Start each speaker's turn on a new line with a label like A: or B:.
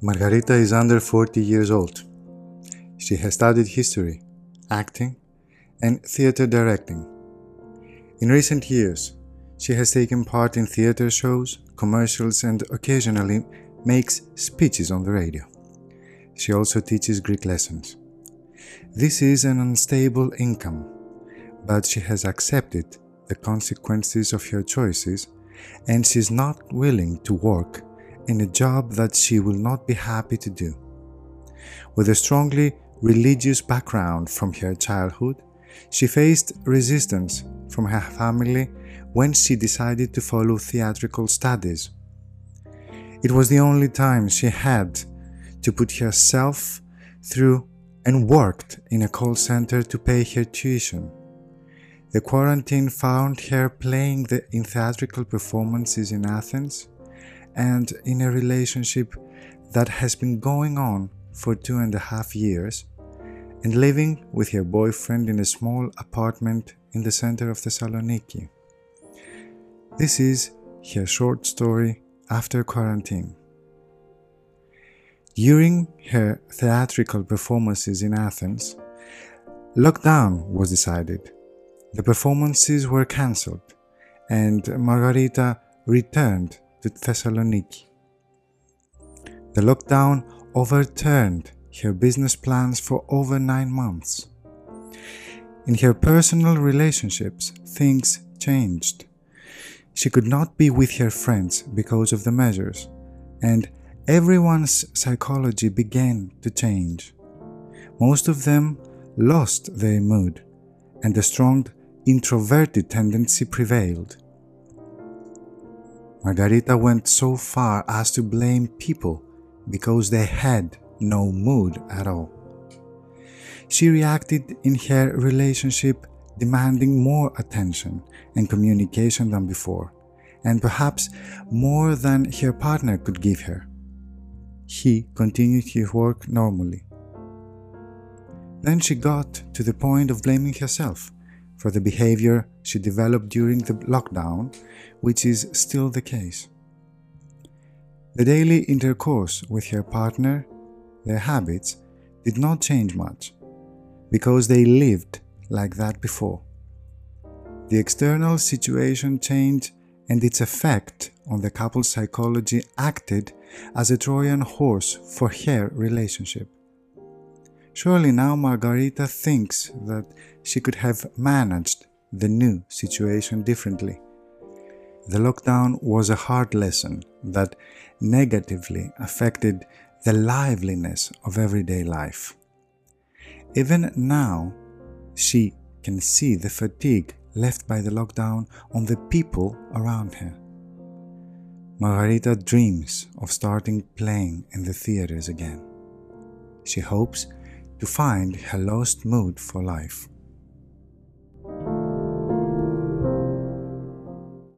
A: Margarita is under 40 years old. She has studied history, acting, and theater directing. In recent years, she has taken part in theater shows, commercials, and occasionally makes speeches on the radio. She also teaches Greek lessons. This is an unstable income, but she has accepted the consequences of her choices and she is not willing to work in a job that she will not be happy to do. With a strongly religious background from her childhood, she faced resistance from her family when she decided to follow theatrical studies. It was the only time she had to put herself through and worked in a call center to pay her tuition. The quarantine found her playing the, in theatrical performances in Athens and in a relationship that has been going on for two and a half years and living with her boyfriend in a small apartment in the center of Thessaloniki. This is her short story after quarantine. During her theatrical performances in Athens, lockdown was decided. The performances were cancelled and Margarita returned to Thessaloniki. The lockdown overturned her business plans for over nine months. In her personal relationships, things changed. She could not be with her friends because of the measures, and everyone's psychology began to change. Most of them lost their mood, and a strong introverted tendency prevailed. Margarita went so far as to blame people because they had no mood at all. She reacted in her relationship demanding more attention and communication than before, and perhaps more than her partner could give her. He continued his work normally. Then she got to the point of blaming herself for the behavior she developed during the lockdown, which is still the case. The daily intercourse with her partner, their habits, did not change much because they lived like that before. The external situation changed and its effect on the couple's psychology acted as a Trojan horse for her relationship. Surely now Margarita thinks that she could have managed the new situation differently. The lockdown was a hard lesson that negatively affected the liveliness of everyday life. Even now, she can see the fatigue left by the lockdown on the people around her. Margarita dreams of starting playing in the theaters again. She hopes to find her lost mood for life.